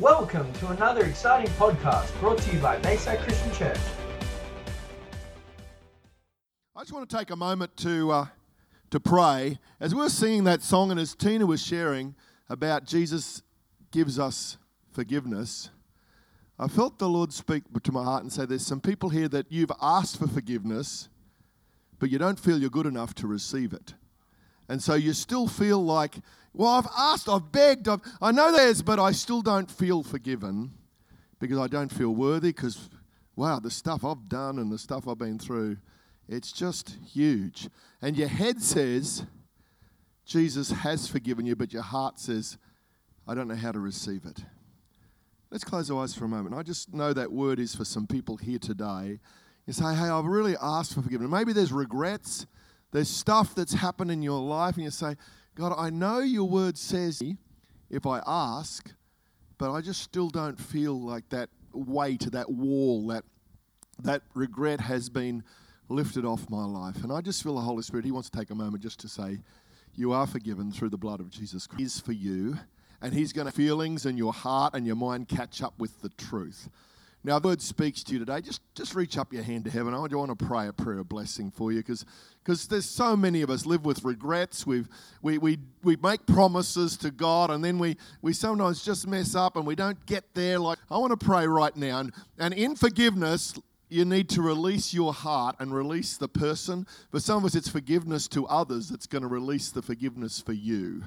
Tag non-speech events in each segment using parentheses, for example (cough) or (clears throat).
Welcome to another exciting podcast brought to you by Bayside Christian Church. I just want to take a moment to, uh, to pray. As we were singing that song and as Tina was sharing about Jesus gives us forgiveness, I felt the Lord speak to my heart and say, There's some people here that you've asked for forgiveness, but you don't feel you're good enough to receive it. And so you still feel like, well, I've asked, I've begged, I've, I know there's, but I still don't feel forgiven because I don't feel worthy because, wow, the stuff I've done and the stuff I've been through, it's just huge. And your head says, Jesus has forgiven you, but your heart says, I don't know how to receive it. Let's close our eyes for a moment. I just know that word is for some people here today. You say, hey, I've really asked for forgiveness. Maybe there's regrets, there's stuff that's happened in your life, and you say, God, I know your word says if I ask, but I just still don't feel like that weight, that wall, that, that regret has been lifted off my life. And I just feel the Holy Spirit, He wants to take a moment just to say, You are forgiven through the blood of Jesus Christ. Is for you, and He's going to feelings and your heart and your mind catch up with the truth. Now, the word speaks to you today. Just, just reach up your hand to heaven. I want to pray a prayer of blessing for you because there's so many of us live with regrets. We've, we, we, we make promises to God and then we, we sometimes just mess up and we don't get there. Like, I want to pray right now. And, and in forgiveness, you need to release your heart and release the person. For some of us, it's forgiveness to others that's going to release the forgiveness for you.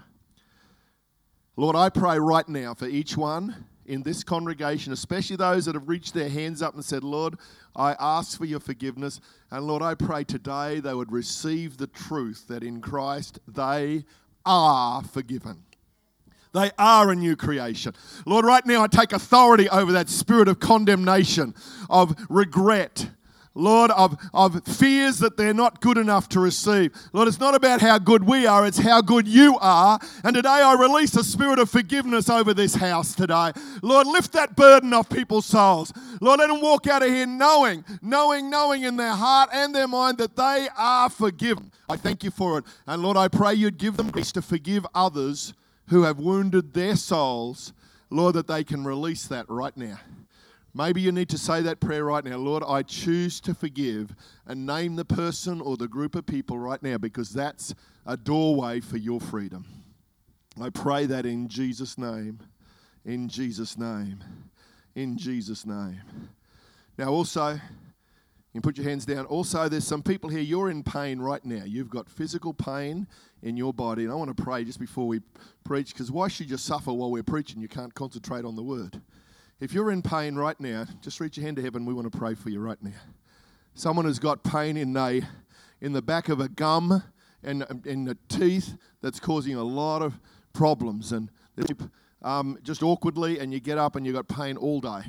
Lord, I pray right now for each one in this congregation, especially those that have reached their hands up and said, Lord, I ask for your forgiveness. And Lord, I pray today they would receive the truth that in Christ they are forgiven. They are a new creation. Lord, right now I take authority over that spirit of condemnation, of regret, Lord, of, of fears that they're not good enough to receive. Lord, it's not about how good we are, it's how good you are. And today I release a spirit of forgiveness over this house today. Lord, lift that burden off people's souls. Lord, let them walk out of here knowing, knowing, knowing in their heart and their mind that they are forgiven. I thank you for it. And Lord, I pray you'd give them grace to forgive others who have wounded their souls. Lord, that they can release that right now. Maybe you need to say that prayer right now. Lord, I choose to forgive and name the person or the group of people right now because that's a doorway for your freedom. I pray that in Jesus' name. In Jesus' name. In Jesus' name. Now, also, you can put your hands down. Also, there's some people here, you're in pain right now. You've got physical pain in your body. And I want to pray just before we preach because why should you suffer while we're preaching? You can't concentrate on the word. If you're in pain right now, just reach your hand to heaven. We want to pray for you right now. Someone who's got pain in a, in the back of a gum and in the teeth that's causing a lot of problems. And um, just awkwardly, and you get up and you've got pain all day.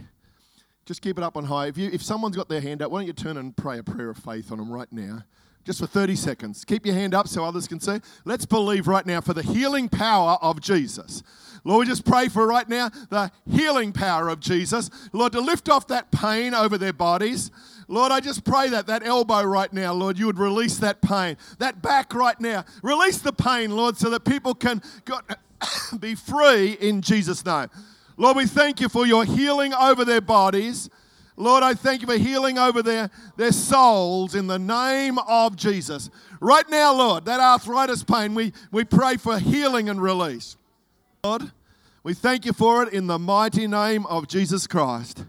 Just keep it up on high. If, you, if someone's got their hand up, why don't you turn and pray a prayer of faith on them right now? Just for 30 seconds. Keep your hand up so others can see. Let's believe right now for the healing power of Jesus. Lord, we just pray for right now the healing power of Jesus. Lord, to lift off that pain over their bodies. Lord, I just pray that that elbow right now, Lord, you would release that pain. That back right now, release the pain, Lord, so that people can (coughs) be free in Jesus' name. Lord, we thank you for your healing over their bodies. Lord, I thank you for healing over their, their souls in the name of Jesus. Right now, Lord, that arthritis pain, we, we pray for healing and release. Lord, we thank you for it in the mighty name of Jesus Christ.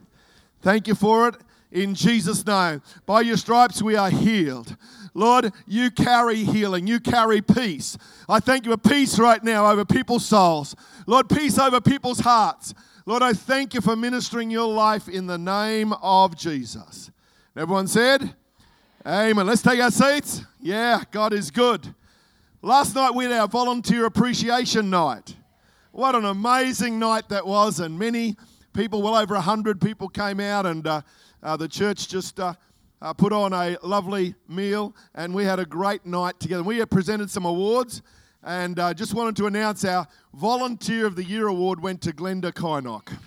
Thank you for it in Jesus' name. By your stripes we are healed. Lord, you carry healing, you carry peace. I thank you for peace right now over people's souls. Lord, peace over people's hearts. Lord, I thank you for ministering your life in the name of Jesus. Everyone said, Amen. Let's take our seats. Yeah, God is good. Last night we had our volunteer appreciation night. What an amazing night that was, and many people, well over 100 people came out, and uh, uh, the church just uh, uh, put on a lovely meal, and we had a great night together. We presented some awards, and uh, just wanted to announce our Volunteer of the Year award went to Glenda Kynock. (laughs)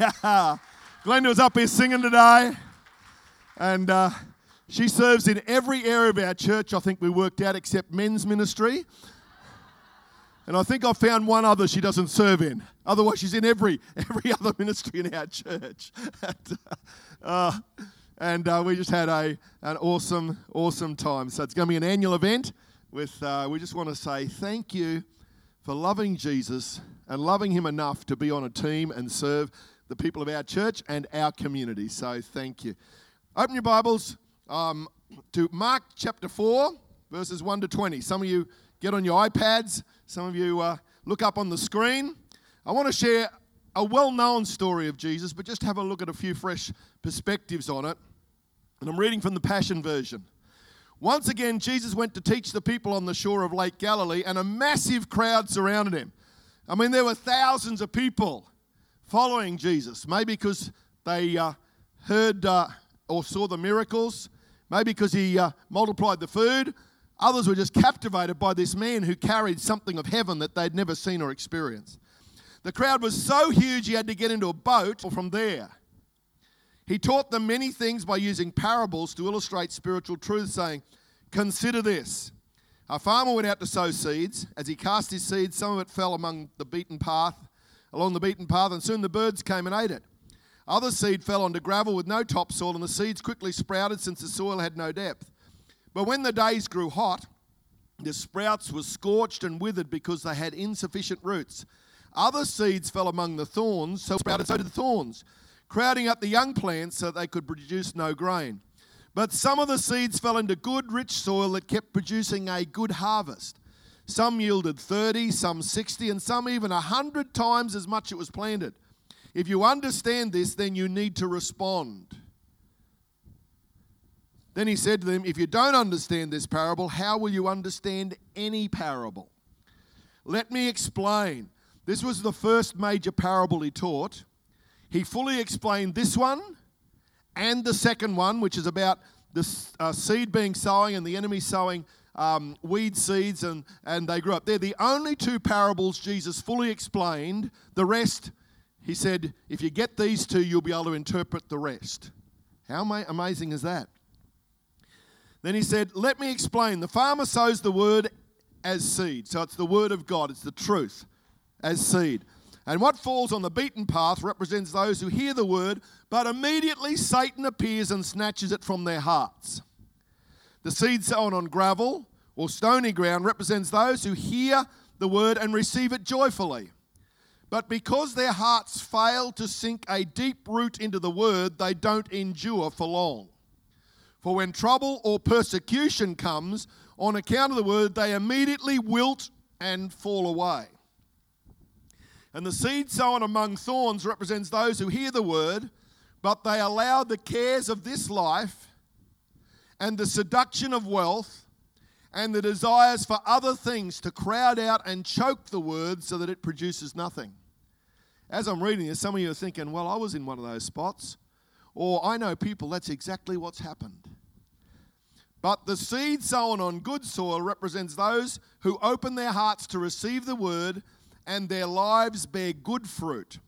Yeah, Glenda was up here singing today, and uh, she serves in every area of our church, I think we worked out, except men's ministry. And I think I found one other she doesn't serve in. Otherwise, she's in every (laughs) every other ministry in our church. (laughs) and uh, and uh, we just had a an awesome awesome time. So it's going to be an annual event. With uh, we just want to say thank you for loving Jesus and loving Him enough to be on a team and serve the people of our church and our community. So thank you. Open your Bibles um, to Mark chapter four, verses one to twenty. Some of you get on your iPads. Some of you uh, look up on the screen. I want to share a well known story of Jesus, but just have a look at a few fresh perspectives on it. And I'm reading from the Passion Version. Once again, Jesus went to teach the people on the shore of Lake Galilee, and a massive crowd surrounded him. I mean, there were thousands of people following Jesus, maybe because they uh, heard uh, or saw the miracles, maybe because he uh, multiplied the food, Others were just captivated by this man who carried something of heaven that they'd never seen or experienced. The crowd was so huge he had to get into a boat from there. He taught them many things by using parables to illustrate spiritual truths, saying, Consider this. A farmer went out to sow seeds. As he cast his seed, some of it fell among the beaten path, along the beaten path, and soon the birds came and ate it. Other seed fell onto gravel with no topsoil, and the seeds quickly sprouted since the soil had no depth. But when the days grew hot, the sprouts were scorched and withered because they had insufficient roots. Other seeds fell among the thorns, so sprouted so did the thorns, crowding up the young plants so they could produce no grain. But some of the seeds fell into good, rich soil that kept producing a good harvest. Some yielded 30, some 60, and some even 100 times as much as it was planted. If you understand this, then you need to respond. Then he said to them, If you don't understand this parable, how will you understand any parable? Let me explain. This was the first major parable he taught. He fully explained this one and the second one, which is about the uh, seed being sowing and the enemy sowing um, weed seeds and, and they grew up. They're the only two parables Jesus fully explained. The rest, he said, if you get these two, you'll be able to interpret the rest. How amazing is that? Then he said, Let me explain. The farmer sows the word as seed. So it's the word of God, it's the truth as seed. And what falls on the beaten path represents those who hear the word, but immediately Satan appears and snatches it from their hearts. The seed sown on gravel or stony ground represents those who hear the word and receive it joyfully. But because their hearts fail to sink a deep root into the word, they don't endure for long. For when trouble or persecution comes on account of the word, they immediately wilt and fall away. And the seed sown among thorns represents those who hear the word, but they allow the cares of this life and the seduction of wealth and the desires for other things to crowd out and choke the word so that it produces nothing. As I'm reading this, some of you are thinking, well, I was in one of those spots. Or I know people, that's exactly what's happened. But the seed sown on good soil represents those who open their hearts to receive the word and their lives bear good fruit.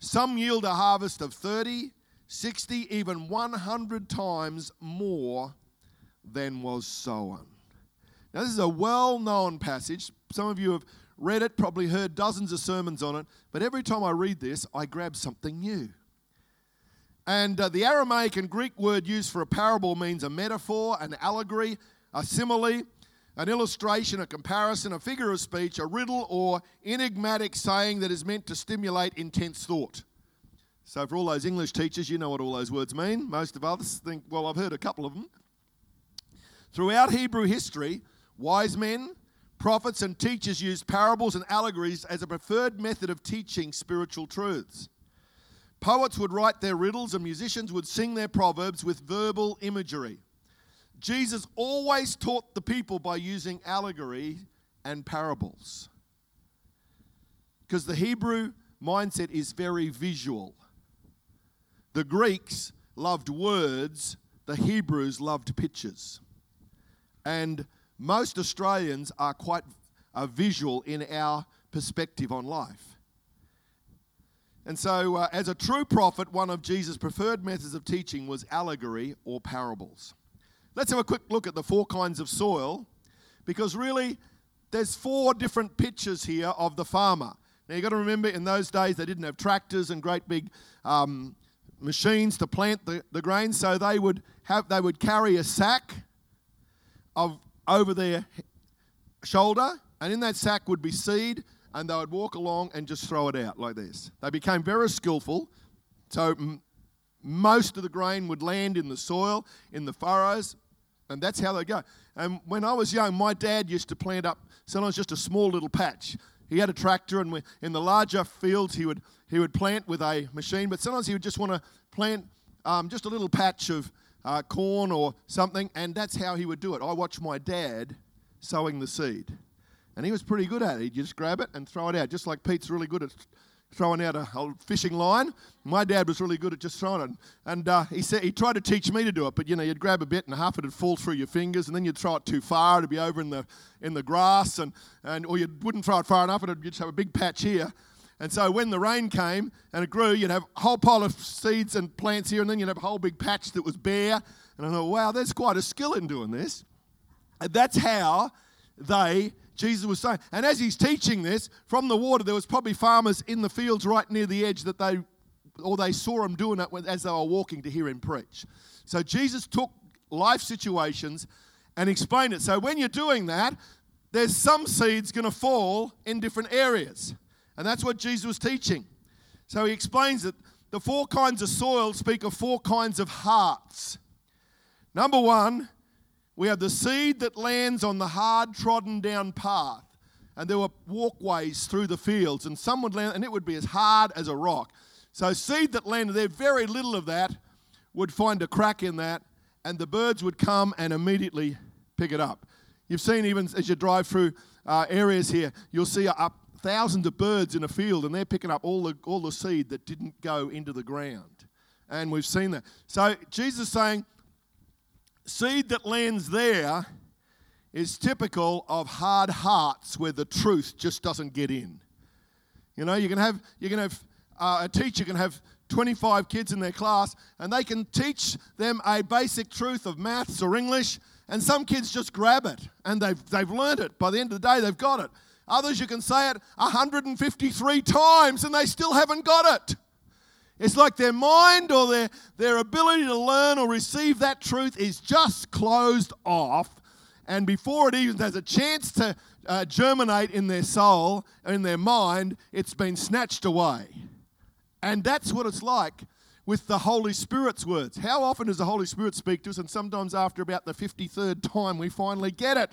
Some yield a harvest of 30, 60, even 100 times more than was sown. Now, this is a well known passage. Some of you have read it, probably heard dozens of sermons on it, but every time I read this, I grab something new. And uh, the Aramaic and Greek word used for a parable means a metaphor, an allegory, a simile, an illustration, a comparison, a figure of speech, a riddle, or enigmatic saying that is meant to stimulate intense thought. So, for all those English teachers, you know what all those words mean. Most of us think, well, I've heard a couple of them. Throughout Hebrew history, wise men, prophets, and teachers used parables and allegories as a preferred method of teaching spiritual truths. Poets would write their riddles and musicians would sing their proverbs with verbal imagery. Jesus always taught the people by using allegory and parables. Because the Hebrew mindset is very visual. The Greeks loved words, the Hebrews loved pictures. And most Australians are quite uh, visual in our perspective on life. And so, uh, as a true prophet, one of Jesus' preferred methods of teaching was allegory or parables. Let's have a quick look at the four kinds of soil, because really, there's four different pictures here of the farmer. Now you've got to remember, in those days they didn't have tractors and great big um, machines to plant the, the grain, so they would have they would carry a sack of over their shoulder, and in that sack would be seed, and they would walk along and just throw it out like this. They became very skillful, so m- most of the grain would land in the soil, in the furrows, and that's how they go. And when I was young, my dad used to plant up sometimes just a small little patch. He had a tractor, and we, in the larger fields, he would he would plant with a machine. But sometimes he would just want to plant um, just a little patch of uh, corn or something, and that's how he would do it. I watched my dad sowing the seed, and he was pretty good at it. He'd just grab it and throw it out, just like Pete's really good at throwing out a, a fishing line. My dad was really good at just throwing it, and uh, he said he tried to teach me to do it, but you know you'd grab a bit and half it would fall through your fingers, and then you'd throw it too far, it'd be over in the in the grass, and and or you wouldn't throw it far enough, and it'd just have a big patch here. And so when the rain came and it grew, you'd have a whole pile of seeds and plants here, and then you'd have a whole big patch that was bare. And I thought, wow, there's quite a skill in doing this. And that's how they, Jesus was saying. And as he's teaching this, from the water, there was probably farmers in the fields right near the edge that they, or they saw him doing it as they were walking to hear him preach. So Jesus took life situations and explained it. So when you're doing that, there's some seeds going to fall in different areas. And that's what Jesus was teaching. So he explains that the four kinds of soil speak of four kinds of hearts. Number one, we have the seed that lands on the hard trodden down path. And there were walkways through the fields, and some would land, and it would be as hard as a rock. So, seed that landed there, very little of that would find a crack in that, and the birds would come and immediately pick it up. You've seen, even as you drive through uh, areas here, you'll see up thousands of birds in a field and they're picking up all the, all the seed that didn't go into the ground. And we've seen that. So Jesus is saying, seed that lands there is typical of hard hearts where the truth just doesn't get in. You know, you can have, you can have uh, a teacher can have 25 kids in their class and they can teach them a basic truth of maths or English, and some kids just grab it and they've, they've learned it. By the end of the day, they've got it. Others, you can say it 153 times and they still haven't got it. It's like their mind or their, their ability to learn or receive that truth is just closed off. And before it even has a chance to uh, germinate in their soul, in their mind, it's been snatched away. And that's what it's like with the Holy Spirit's words. How often does the Holy Spirit speak to us? And sometimes after about the 53rd time, we finally get it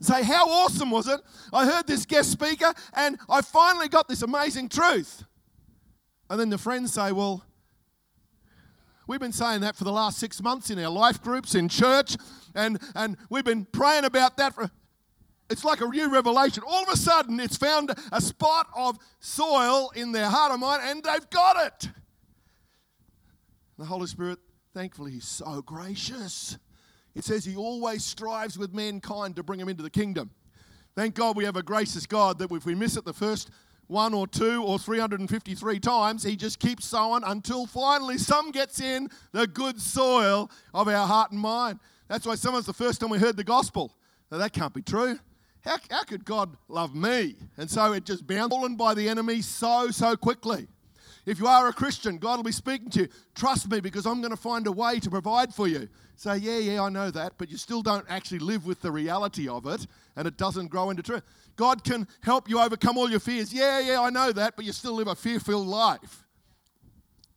say, How awesome was it? I heard this guest speaker and I finally got this amazing truth. And then the friends say, Well, we've been saying that for the last six months in our life groups, in church, and, and we've been praying about that for. It's like a new revelation. All of a sudden, it's found a spot of soil in their heart or mind, and they've got it. The Holy Spirit, thankfully, He's so gracious. It says he always strives with mankind to bring them into the kingdom. Thank God we have a gracious God that if we miss it the first one or two or 353 times, he just keeps sowing until finally some gets in the good soil of our heart and mind. That's why some us, the first time we heard the gospel, now that can't be true. How, how could God love me? And so it just bounced by the enemy so, so quickly. If you are a Christian, God will be speaking to you. Trust me because I'm going to find a way to provide for you. Say, yeah, yeah, I know that, but you still don't actually live with the reality of it and it doesn't grow into truth. God can help you overcome all your fears. Yeah, yeah, I know that, but you still live a fear filled life.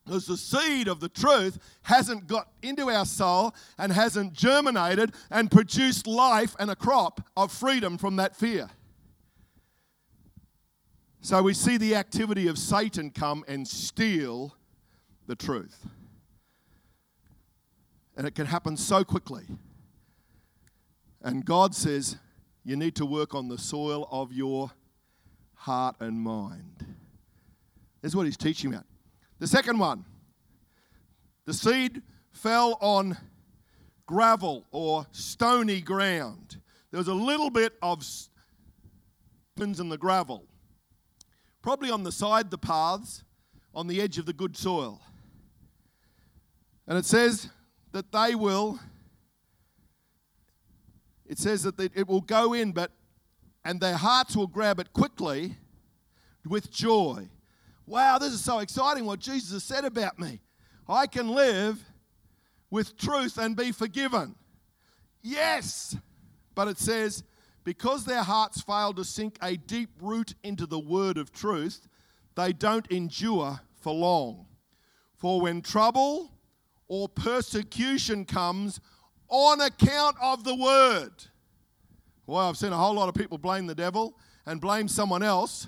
Because the seed of the truth hasn't got into our soul and hasn't germinated and produced life and a crop of freedom from that fear. So we see the activity of Satan come and steal the truth. And it can happen so quickly. And God says, you need to work on the soil of your heart and mind. That's what he's teaching about. The second one the seed fell on gravel or stony ground. There was a little bit of spins in the gravel probably on the side, the paths, on the edge of the good soil. And it says that they will, it says that it will go in, but and their hearts will grab it quickly with joy. Wow, this is so exciting what Jesus has said about me. I can live with truth and be forgiven. Yes, but it says, because their hearts fail to sink a deep root into the word of truth, they don't endure for long. For when trouble or persecution comes on account of the word, well, I've seen a whole lot of people blame the devil and blame someone else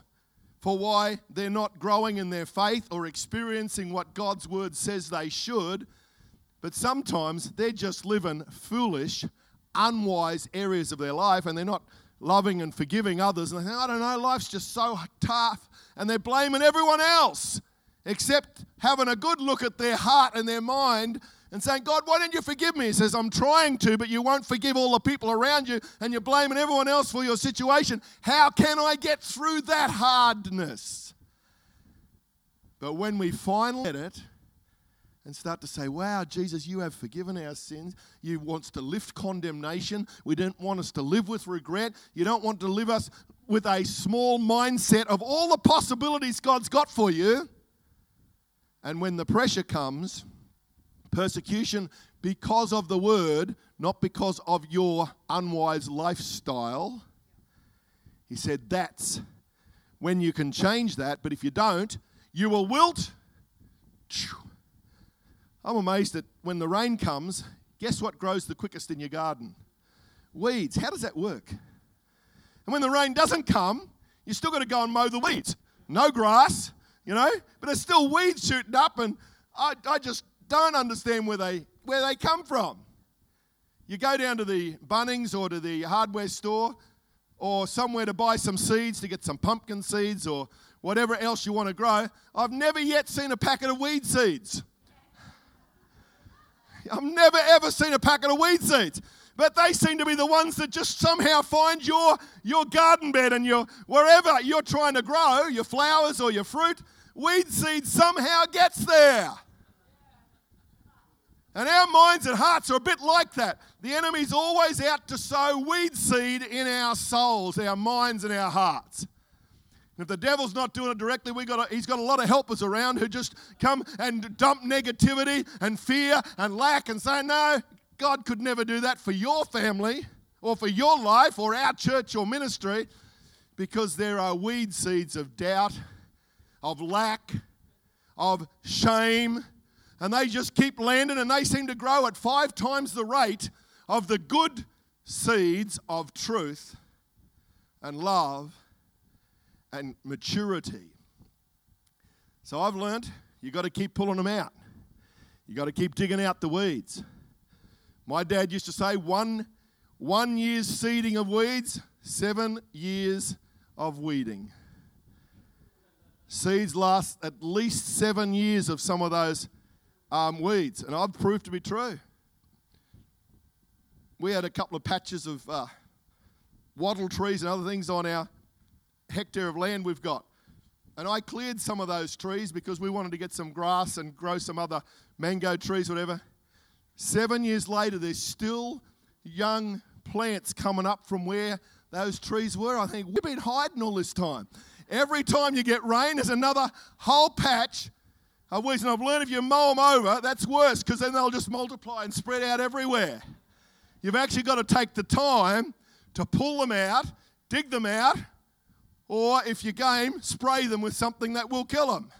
for why they're not growing in their faith or experiencing what God's word says they should. But sometimes they're just living foolish, unwise areas of their life and they're not loving and forgiving others. And they think, I don't know, life's just so tough. And they're blaming everyone else except having a good look at their heart and their mind and saying, God, why don't you forgive me? He says, I'm trying to, but you won't forgive all the people around you and you're blaming everyone else for your situation. How can I get through that hardness? But when we finally get it, and start to say, Wow, Jesus, you have forgiven our sins. You want to lift condemnation. We don't want us to live with regret. You don't want to live us with a small mindset of all the possibilities God's got for you. And when the pressure comes, persecution because of the word, not because of your unwise lifestyle, he said that's when you can change that. But if you don't, you will wilt. I'm amazed that when the rain comes, guess what grows the quickest in your garden? Weeds. How does that work? And when the rain doesn't come, you still got to go and mow the weeds. No grass, you know, but there's still weeds shooting up, and I, I just don't understand where they, where they come from. You go down to the Bunnings or to the hardware store or somewhere to buy some seeds to get some pumpkin seeds or whatever else you want to grow. I've never yet seen a packet of weed seeds. I've never ever seen a packet of weed seeds. But they seem to be the ones that just somehow find your, your garden bed and your wherever you're trying to grow, your flowers or your fruit, weed seed somehow gets there. And our minds and hearts are a bit like that. The enemy's always out to sow weed seed in our souls, our minds, and our hearts. And If the devil's not doing it directly, we got a, he's got a lot of helpers around who just come and dump negativity and fear and lack and say, No, God could never do that for your family or for your life or our church or ministry because there are weed seeds of doubt, of lack, of shame, and they just keep landing and they seem to grow at five times the rate of the good seeds of truth and love and maturity. So I've learned you've got to keep pulling them out. You've got to keep digging out the weeds. My dad used to say one, one year's seeding of weeds, seven years of weeding. Seeds last at least seven years of some of those um, weeds, and I've proved to be true. We had a couple of patches of uh, wattle trees and other things on our hectare of land we've got. And I cleared some of those trees because we wanted to get some grass and grow some other mango trees, whatever. Seven years later, there's still young plants coming up from where those trees were. I think we've been hiding all this time. Every time you get rain, there's another whole patch of weeds. And I've learned if you mow them over, that's worse because then they'll just multiply and spread out everywhere. You've actually got to take the time to pull them out, dig them out, or if you're game, spray them with something that will kill them.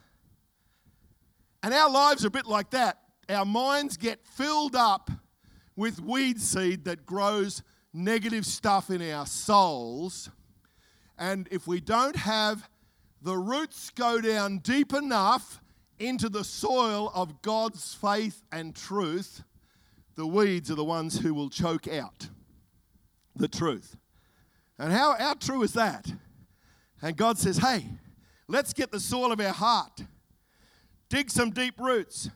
And our lives are a bit like that. Our minds get filled up with weed seed that grows negative stuff in our souls. And if we don't have the roots go down deep enough into the soil of God's faith and truth, the weeds are the ones who will choke out the truth. And how, how true is that? And God says, hey, let's get the soil of our heart, dig some deep roots.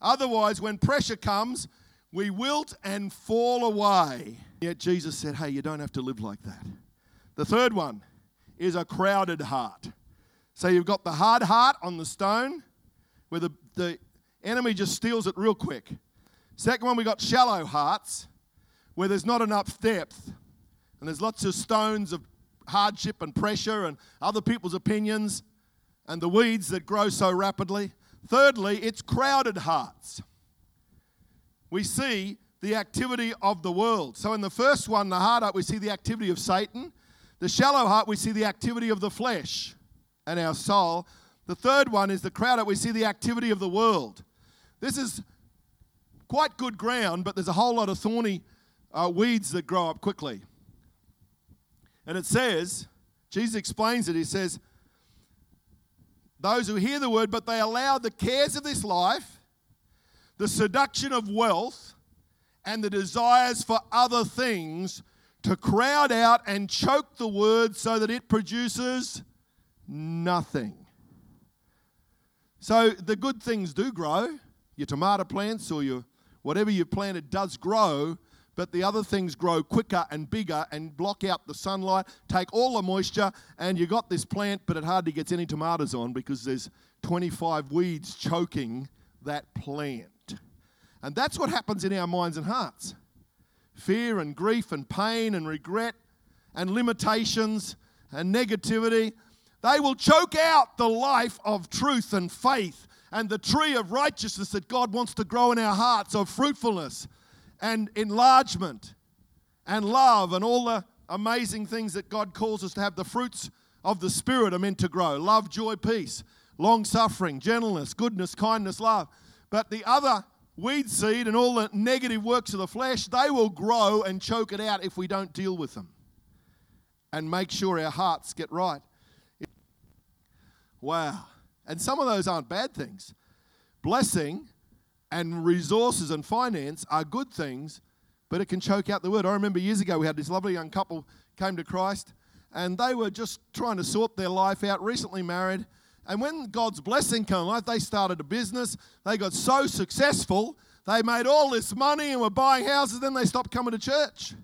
Otherwise, when pressure comes, we wilt and fall away. Yet Jesus said, hey, you don't have to live like that. The third one is a crowded heart. So you've got the hard heart on the stone, where the, the enemy just steals it real quick. Second one, we got shallow hearts, where there's not enough depth, and there's lots of stones of hardship and pressure and other people's opinions and the weeds that grow so rapidly. Thirdly, it's crowded hearts. We see the activity of the world. So, in the first one, the hard heart, we see the activity of Satan. The shallow heart, we see the activity of the flesh and our soul. The third one is the crowd heart, we see the activity of the world. This is quite good ground, but there's a whole lot of thorny uh, weeds that grow up quickly. And it says, Jesus explains it, he says, those who hear the word, but they allow the cares of this life, the seduction of wealth, and the desires for other things to crowd out and choke the word so that it produces nothing. So the good things do grow. Your tomato plants or your whatever you've planted does grow, but the other things grow quicker and bigger and block out the sunlight, take all the moisture, and you got this plant, but it hardly gets any tomatoes on because there's 25 weeds choking that plant. And that's what happens in our minds and hearts fear and grief and pain and regret and limitations and negativity. They will choke out the life of truth and faith and the tree of righteousness that God wants to grow in our hearts of fruitfulness and enlargement and love and all the amazing things that God calls us to have. The fruits of the Spirit are meant to grow love, joy, peace, long suffering, gentleness, goodness, kindness, love. But the other weed seed and all the negative works of the flesh, they will grow and choke it out if we don't deal with them and make sure our hearts get right. Wow. And some of those aren't bad things. Blessing and resources and finance are good things, but it can choke out the word. I remember years ago we had this lovely young couple came to Christ and they were just trying to sort their life out, recently married. And when God's blessing came life, they started a business. They got so successful, they made all this money and were buying houses. Then they stopped coming to church.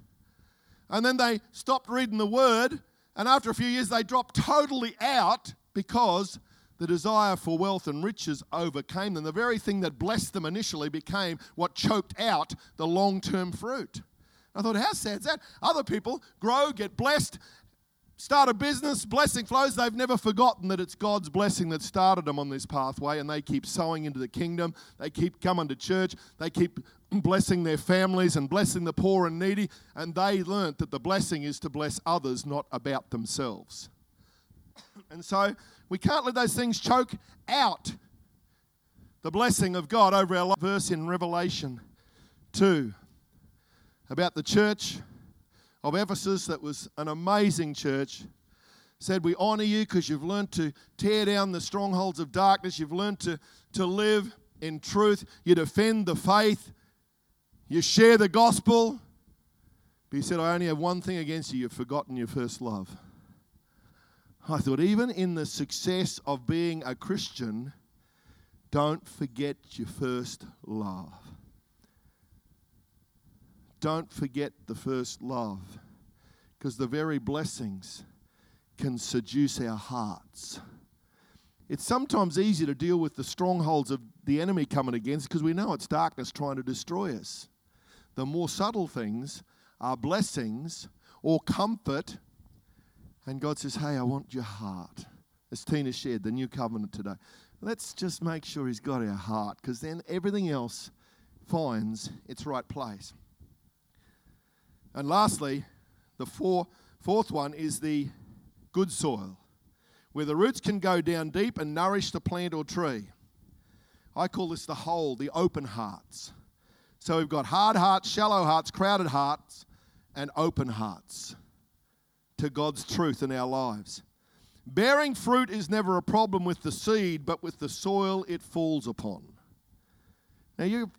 And then they stopped reading the word. And after a few years, they dropped totally out because the desire for wealth and riches overcame them. The very thing that blessed them initially became what choked out the long term fruit. I thought, how sad is that? Other people grow, get blessed, start a business, blessing flows. They've never forgotten that it's God's blessing that started them on this pathway, and they keep sowing into the kingdom. They keep coming to church. They keep (clears throat) blessing their families and blessing the poor and needy. And they learnt that the blessing is to bless others, not about themselves. And so we can't let those things choke out the blessing of God over our life. Verse in Revelation 2 about the church of Ephesus that was an amazing church. Said, We honor you because you've learned to tear down the strongholds of darkness. You've learned to, to live in truth. You defend the faith. You share the gospel. But he said, I only have one thing against you. You've forgotten your first love. I thought, even in the success of being a Christian, don't forget your first love. Don't forget the first love, because the very blessings can seduce our hearts. It's sometimes easy to deal with the strongholds of the enemy coming against because we know it's darkness trying to destroy us. The more subtle things are blessings or comfort and God says, Hey, I want your heart. As Tina shared, the new covenant today. Let's just make sure He's got our heart because then everything else finds its right place. And lastly, the four, fourth one is the good soil, where the roots can go down deep and nourish the plant or tree. I call this the whole, the open hearts. So we've got hard hearts, shallow hearts, crowded hearts, and open hearts to God's truth in our lives. Bearing fruit is never a problem with the seed, but with the soil it falls upon. Now, you,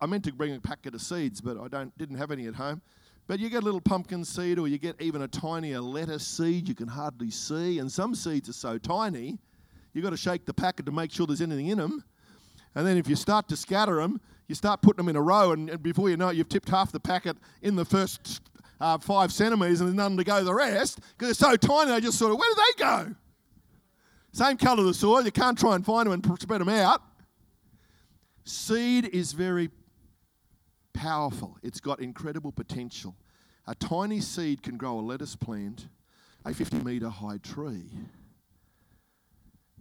I meant to bring a packet of seeds, but I don't, didn't have any at home. But you get a little pumpkin seed, or you get even a tinier lettuce seed you can hardly see. And some seeds are so tiny, you've got to shake the packet to make sure there's anything in them. And then if you start to scatter them, you start putting them in a row, and, and before you know it, you've tipped half the packet in the first uh, five centimetres and there's none to go the rest because they're so tiny they just sort of, where do they go? Same colour of the soil, you can't try and find them and spread them out. Seed is very powerful, it's got incredible potential. A tiny seed can grow a lettuce plant, a 50 meter high tree.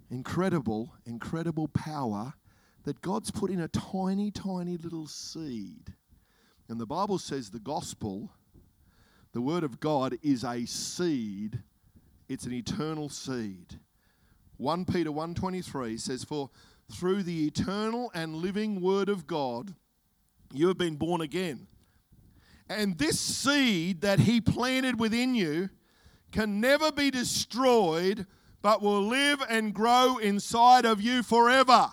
Incredible, incredible power that God's put in a tiny, tiny little seed. And the Bible says the gospel, the word of God, is a seed. It's an eternal seed. 1 Peter 1:23 says for through the eternal and living word of God you have been born again. And this seed that he planted within you can never be destroyed but will live and grow inside of you forever.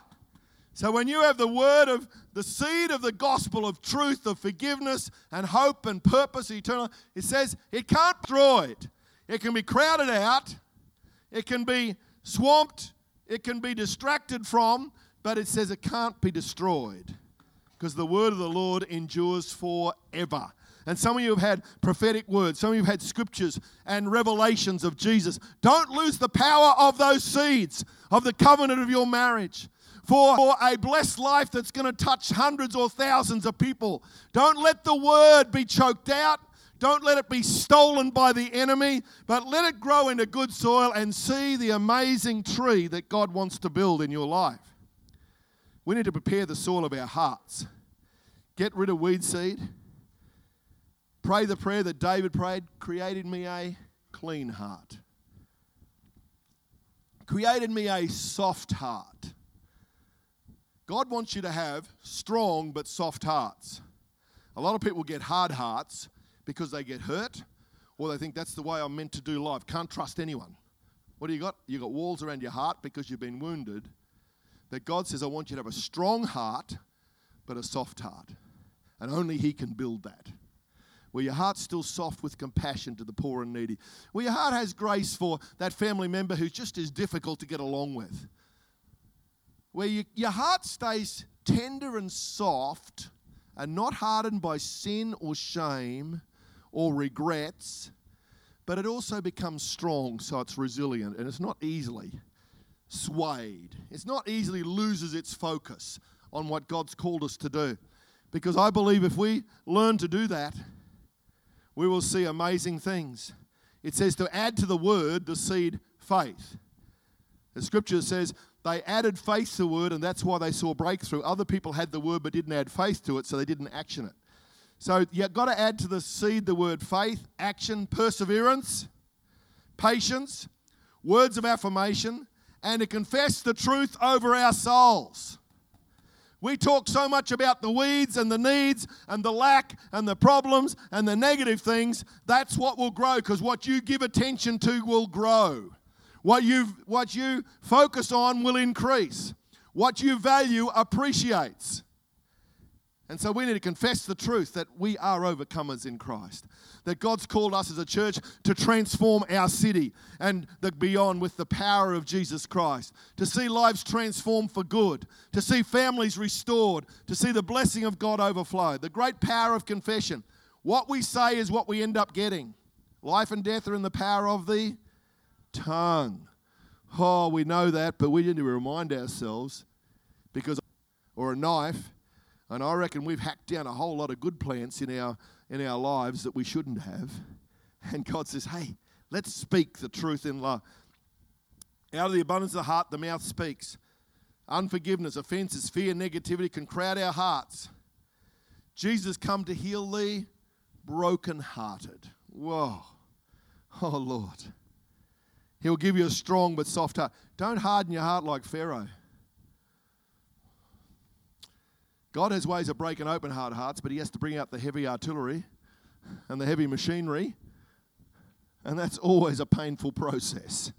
So when you have the word of the seed of the gospel of truth, of forgiveness and hope and purpose eternal, it says it can't destroy it. It can be crowded out, it can be swamped, it can be distracted from, but it says it can't be destroyed because the word of the Lord endures forever. And some of you have had prophetic words, some of you have had scriptures and revelations of Jesus. Don't lose the power of those seeds of the covenant of your marriage for, for a blessed life that's going to touch hundreds or thousands of people. Don't let the word be choked out. Don't let it be stolen by the enemy, but let it grow into good soil and see the amazing tree that God wants to build in your life. We need to prepare the soil of our hearts. Get rid of weed seed. Pray the prayer that David prayed created me a clean heart. Created me a soft heart God wants you to have strong but soft hearts. A lot of people get hard hearts because they get hurt or they think that's the way I'm meant to do life. Can't trust anyone. What do you got? You got walls around your heart because you've been wounded. That God says, I want you to have a strong heart but a soft heart. And only He can build that. Where your heart's still soft with compassion to the poor and needy. Where your heart has grace for that family member who's just as difficult to get along with where you, your heart stays tender and soft and not hardened by sin or shame or regrets, but it also becomes strong so it's resilient and it's not easily swayed. It's not easily loses its focus on what God's called us to do. Because I believe if we learn to do that, we will see amazing things. It says to add to the word the seed faith. The scripture says they added faith to the word, and that's why they saw breakthrough. Other people had the word but didn't add faith to it, so they didn't action it. So you've got to add to the seed the word faith, action, perseverance, patience, words of affirmation, and to confess the truth over our souls. We talk so much about the weeds and the needs and the lack and the problems and the negative things. That's what will grow because what you give attention to will grow. What you, what you focus on will increase. What you value appreciates. And so we need to confess the truth that we are overcomers in Christ. That God's called us as a church to transform our city and beyond with the power of Jesus Christ. To see lives transformed for good. To see families restored. To see the blessing of God overflow. The great power of confession. What we say is what we end up getting. Life and death are in the power of the tongue. Oh, we know that, but we need to remind ourselves because, or a knife, and I reckon we've hacked down a whole lot of good plants in our in our lives that we shouldn't have. And God says, "Hey, let's speak the truth in love." Out of the abundance of the heart, the mouth speaks. Unforgiveness, offenses, fear, negativity can crowd our hearts. Jesus come to heal the brokenhearted. Whoa. Oh Lord. He'll give you a strong but soft heart. Don't harden your heart like Pharaoh. God has ways of breaking open hard hearts, but He has to bring out the heavy artillery and the heavy machinery. And that's always a painful process.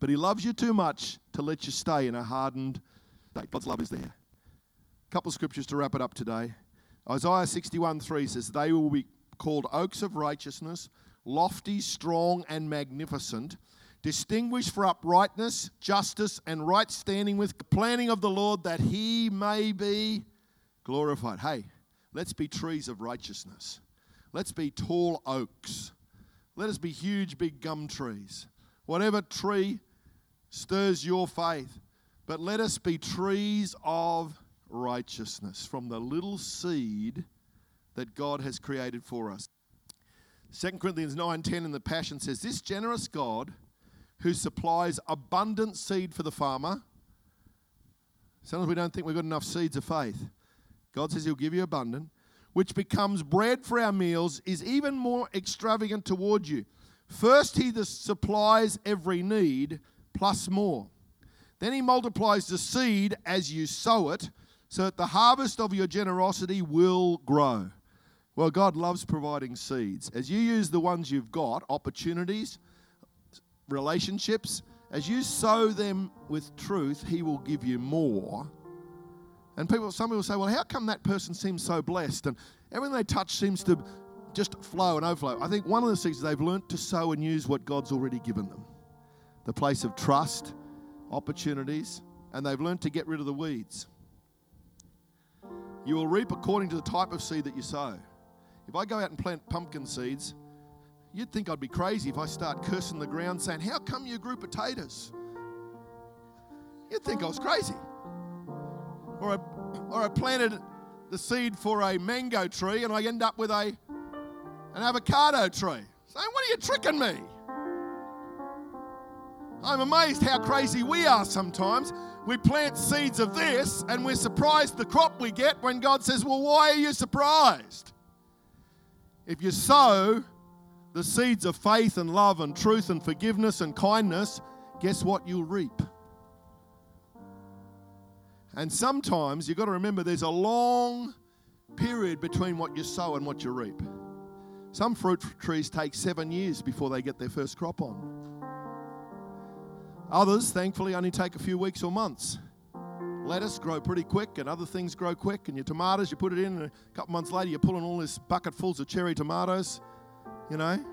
But He loves you too much to let you stay in a hardened state. God's love is there. A couple of scriptures to wrap it up today. Isaiah 61 3 says, They will be called oaks of righteousness, lofty, strong, and magnificent distinguished for uprightness, justice, and right standing with the planning of the Lord that he may be glorified. Hey, let's be trees of righteousness. Let's be tall oaks. Let us be huge, big gum trees. Whatever tree stirs your faith, but let us be trees of righteousness from the little seed that God has created for us. 2 Corinthians 9:10 in the Passion says, This generous God who supplies abundant seed for the farmer. Sometimes we don't think we've got enough seeds of faith. God says He'll give you abundant, which becomes bread for our meals, is even more extravagant toward you. First, He supplies every need, plus more. Then He multiplies the seed as you sow it, so that the harvest of your generosity will grow. Well, God loves providing seeds. As you use the ones you've got, opportunities, relationships, as you sow them with truth, He will give you more. And people, some people say, well, how come that person seems so blessed? And everything they touch seems to just flow and overflow. I think one of the things they've learned to sow and use what God's already given them the place of trust, opportunities, and they've learned to get rid of the weeds. You will reap according to the type of seed that you sow. If I go out and plant pumpkin seeds, You'd think I'd be crazy if I start cursing the ground saying, How come you grew potatoes? You'd think I was crazy. Or I, or I planted the seed for a mango tree and I end up with a, an avocado tree. Saying, What are you tricking me? I'm amazed how crazy we are sometimes. We plant seeds of this and we're surprised the crop we get when God says, Well, why are you surprised? If you sow the seeds of faith and love and truth and forgiveness and kindness, guess what you'll reap? And sometimes you've got to remember there's a long period between what you sow and what you reap. Some fruit trees take seven years before they get their first crop on. Others, thankfully, only take a few weeks or months. Lettuce grow pretty quick, and other things grow quick. And your tomatoes, you put it in, and a couple months later, you're pulling all this bucketfuls of cherry tomatoes you know?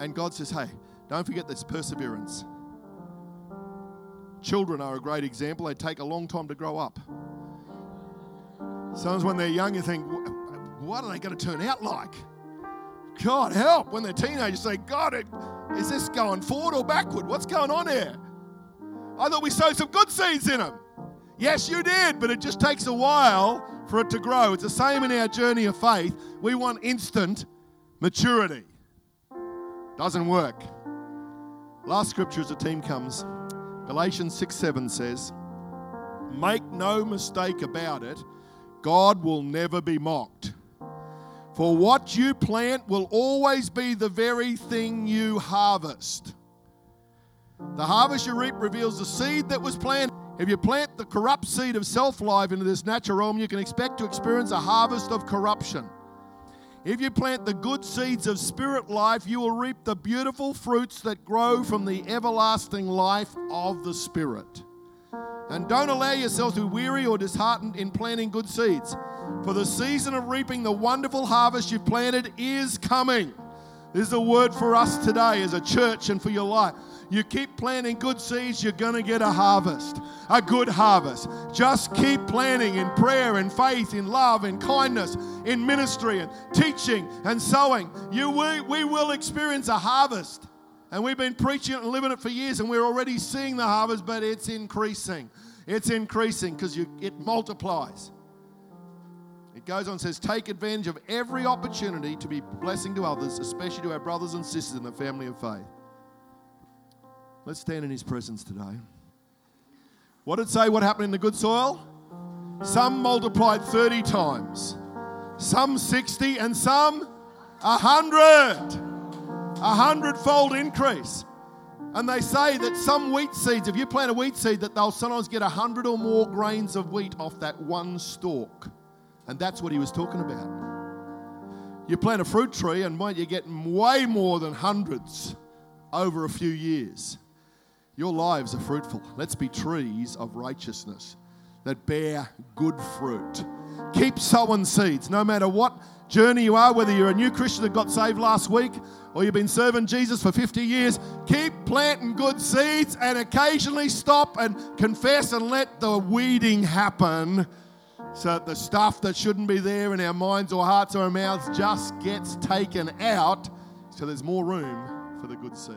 And God says, hey, don't forget this perseverance. Children are a great example. They take a long time to grow up. Sometimes when they're young, you think, what are they going to turn out like? God help. When they're teenagers, say, God, is this going forward or backward? What's going on here? I thought we sowed some good seeds in them. Yes, you did, but it just takes a while for it to grow. It's the same in our journey of faith. We want instant maturity. Doesn't work. Last scripture as the team comes Galatians 6 7 says, Make no mistake about it, God will never be mocked. For what you plant will always be the very thing you harvest. The harvest you reap reveals the seed that was planted. If you plant the corrupt seed of self life into this natural realm, you can expect to experience a harvest of corruption. If you plant the good seeds of spirit life, you will reap the beautiful fruits that grow from the everlasting life of the Spirit. And don't allow yourself to be weary or disheartened in planting good seeds, for the season of reaping the wonderful harvest you've planted is coming. This is a word for us today as a church and for your life. You keep planting good seeds, you're going to get a harvest, a good harvest. Just keep planting in prayer and faith, in love, in kindness, in ministry and teaching and sowing. You we, we will experience a harvest. And we've been preaching it and living it for years, and we're already seeing the harvest, but it's increasing. It's increasing because it multiplies. It goes on and says, Take advantage of every opportunity to be blessing to others, especially to our brothers and sisters in the family of faith. Let's stand in his presence today. What did it say what happened in the good soil? Some multiplied 30 times, some 60, and some 100. A hundredfold increase. And they say that some wheat seeds, if you plant a wheat seed, that they'll sometimes get a hundred or more grains of wheat off that one stalk. And that's what he was talking about. You plant a fruit tree, and you get way more than hundreds over a few years. Your lives are fruitful. Let's be trees of righteousness that bear good fruit. Keep sowing seeds, no matter what journey you are, whether you're a new Christian that got saved last week or you've been serving Jesus for 50 years. Keep planting good seeds and occasionally stop and confess and let the weeding happen so that the stuff that shouldn't be there in our minds or hearts or our mouths just gets taken out so there's more room for the good seed.